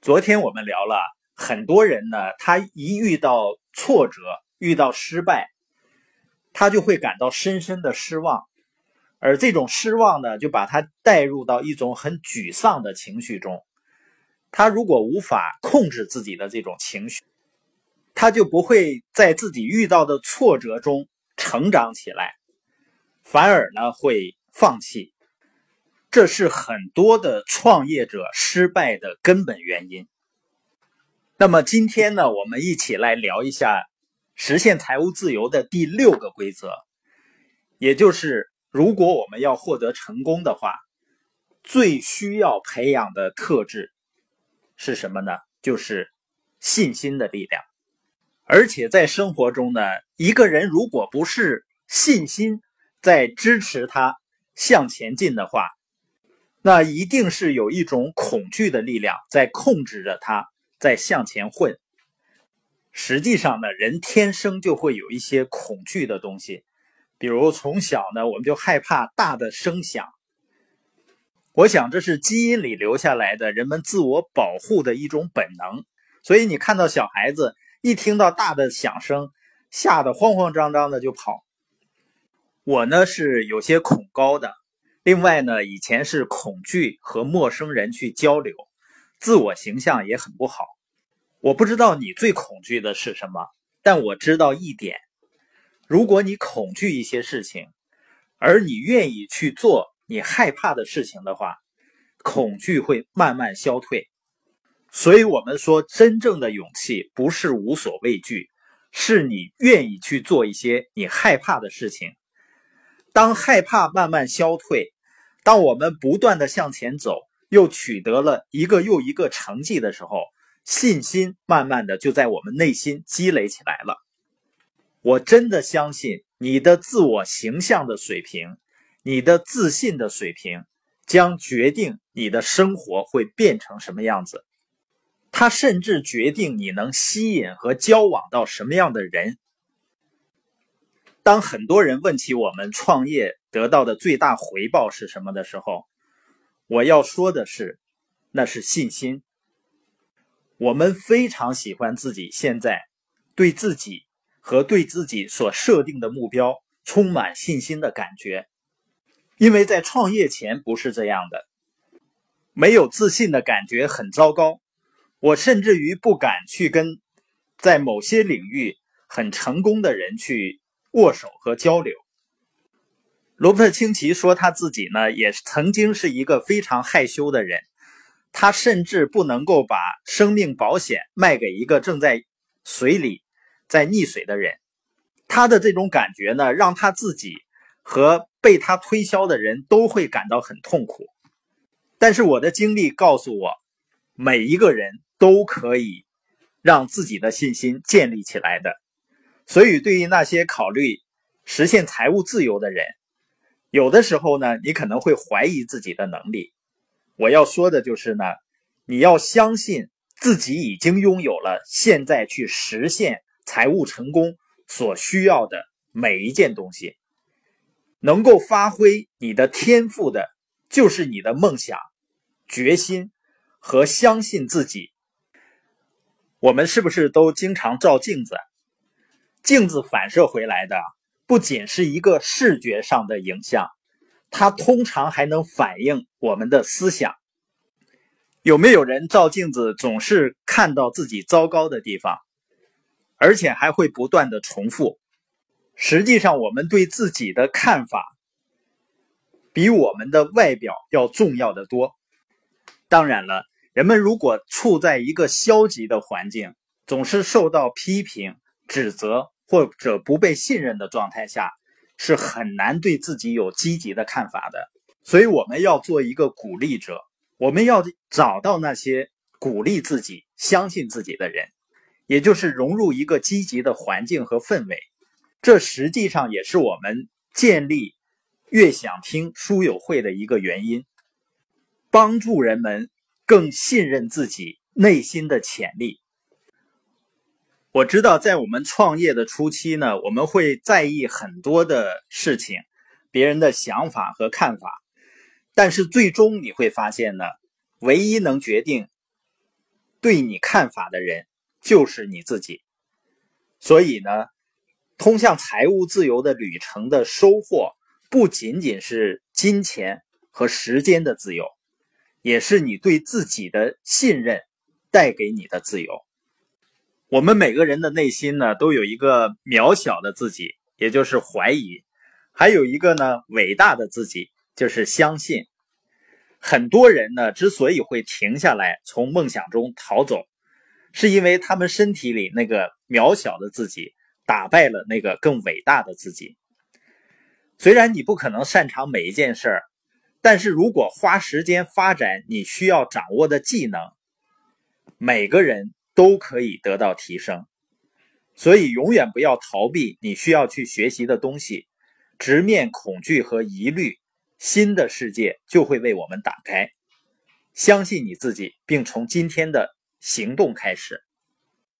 昨天我们聊了很多人呢，他一遇到挫折、遇到失败，他就会感到深深的失望，而这种失望呢，就把他带入到一种很沮丧的情绪中。他如果无法控制自己的这种情绪，他就不会在自己遇到的挫折中成长起来，反而呢会放弃。这是很多的创业者失败的根本原因。那么今天呢，我们一起来聊一下实现财务自由的第六个规则，也就是如果我们要获得成功的话，最需要培养的特质是什么呢？就是信心的力量。而且在生活中呢，一个人如果不是信心在支持他向前进的话，那一定是有一种恐惧的力量在控制着他，在向前混。实际上呢，人天生就会有一些恐惧的东西，比如从小呢，我们就害怕大的声响。我想这是基因里留下来的人们自我保护的一种本能。所以你看到小孩子一听到大的响声，吓得慌慌张张的就跑。我呢是有些恐高的。另外呢，以前是恐惧和陌生人去交流，自我形象也很不好。我不知道你最恐惧的是什么，但我知道一点：如果你恐惧一些事情，而你愿意去做你害怕的事情的话，恐惧会慢慢消退。所以，我们说，真正的勇气不是无所畏惧，是你愿意去做一些你害怕的事情。当害怕慢慢消退。当我们不断的向前走，又取得了一个又一个成绩的时候，信心慢慢的就在我们内心积累起来了。我真的相信你的自我形象的水平，你的自信的水平，将决定你的生活会变成什么样子。它甚至决定你能吸引和交往到什么样的人。当很多人问起我们创业得到的最大回报是什么的时候，我要说的是，那是信心。我们非常喜欢自己现在对自己和对自己所设定的目标充满信心的感觉，因为在创业前不是这样的，没有自信的感觉很糟糕。我甚至于不敢去跟在某些领域很成功的人去。握手和交流。罗伯特清崎说，他自己呢也曾经是一个非常害羞的人，他甚至不能够把生命保险卖给一个正在水里在溺水的人。他的这种感觉呢，让他自己和被他推销的人都会感到很痛苦。但是我的经历告诉我，每一个人都可以让自己的信心建立起来的。所以，对于那些考虑实现财务自由的人，有的时候呢，你可能会怀疑自己的能力。我要说的就是呢，你要相信自己已经拥有了现在去实现财务成功所需要的每一件东西。能够发挥你的天赋的，就是你的梦想、决心和相信自己。我们是不是都经常照镜子？镜子反射回来的不仅是一个视觉上的影像，它通常还能反映我们的思想。有没有人照镜子总是看到自己糟糕的地方，而且还会不断的重复？实际上，我们对自己的看法比我们的外表要重要的多。当然了，人们如果处在一个消极的环境，总是受到批评、指责。或者不被信任的状态下，是很难对自己有积极的看法的。所以我们要做一个鼓励者，我们要找到那些鼓励自己、相信自己的人，也就是融入一个积极的环境和氛围。这实际上也是我们建立越想听书友会的一个原因，帮助人们更信任自己内心的潜力。我知道，在我们创业的初期呢，我们会在意很多的事情，别人的想法和看法。但是最终你会发现呢，唯一能决定对你看法的人就是你自己。所以呢，通向财务自由的旅程的收获，不仅仅是金钱和时间的自由，也是你对自己的信任带给你的自由。我们每个人的内心呢，都有一个渺小的自己，也就是怀疑；还有一个呢，伟大的自己，就是相信。很多人呢，之所以会停下来，从梦想中逃走，是因为他们身体里那个渺小的自己打败了那个更伟大的自己。虽然你不可能擅长每一件事儿，但是如果花时间发展你需要掌握的技能，每个人都可以得到提升。所以，永远不要逃避你需要去学习的东西，直面恐惧和疑虑。新的世界就会为我们打开，相信你自己，并从今天的行动开始。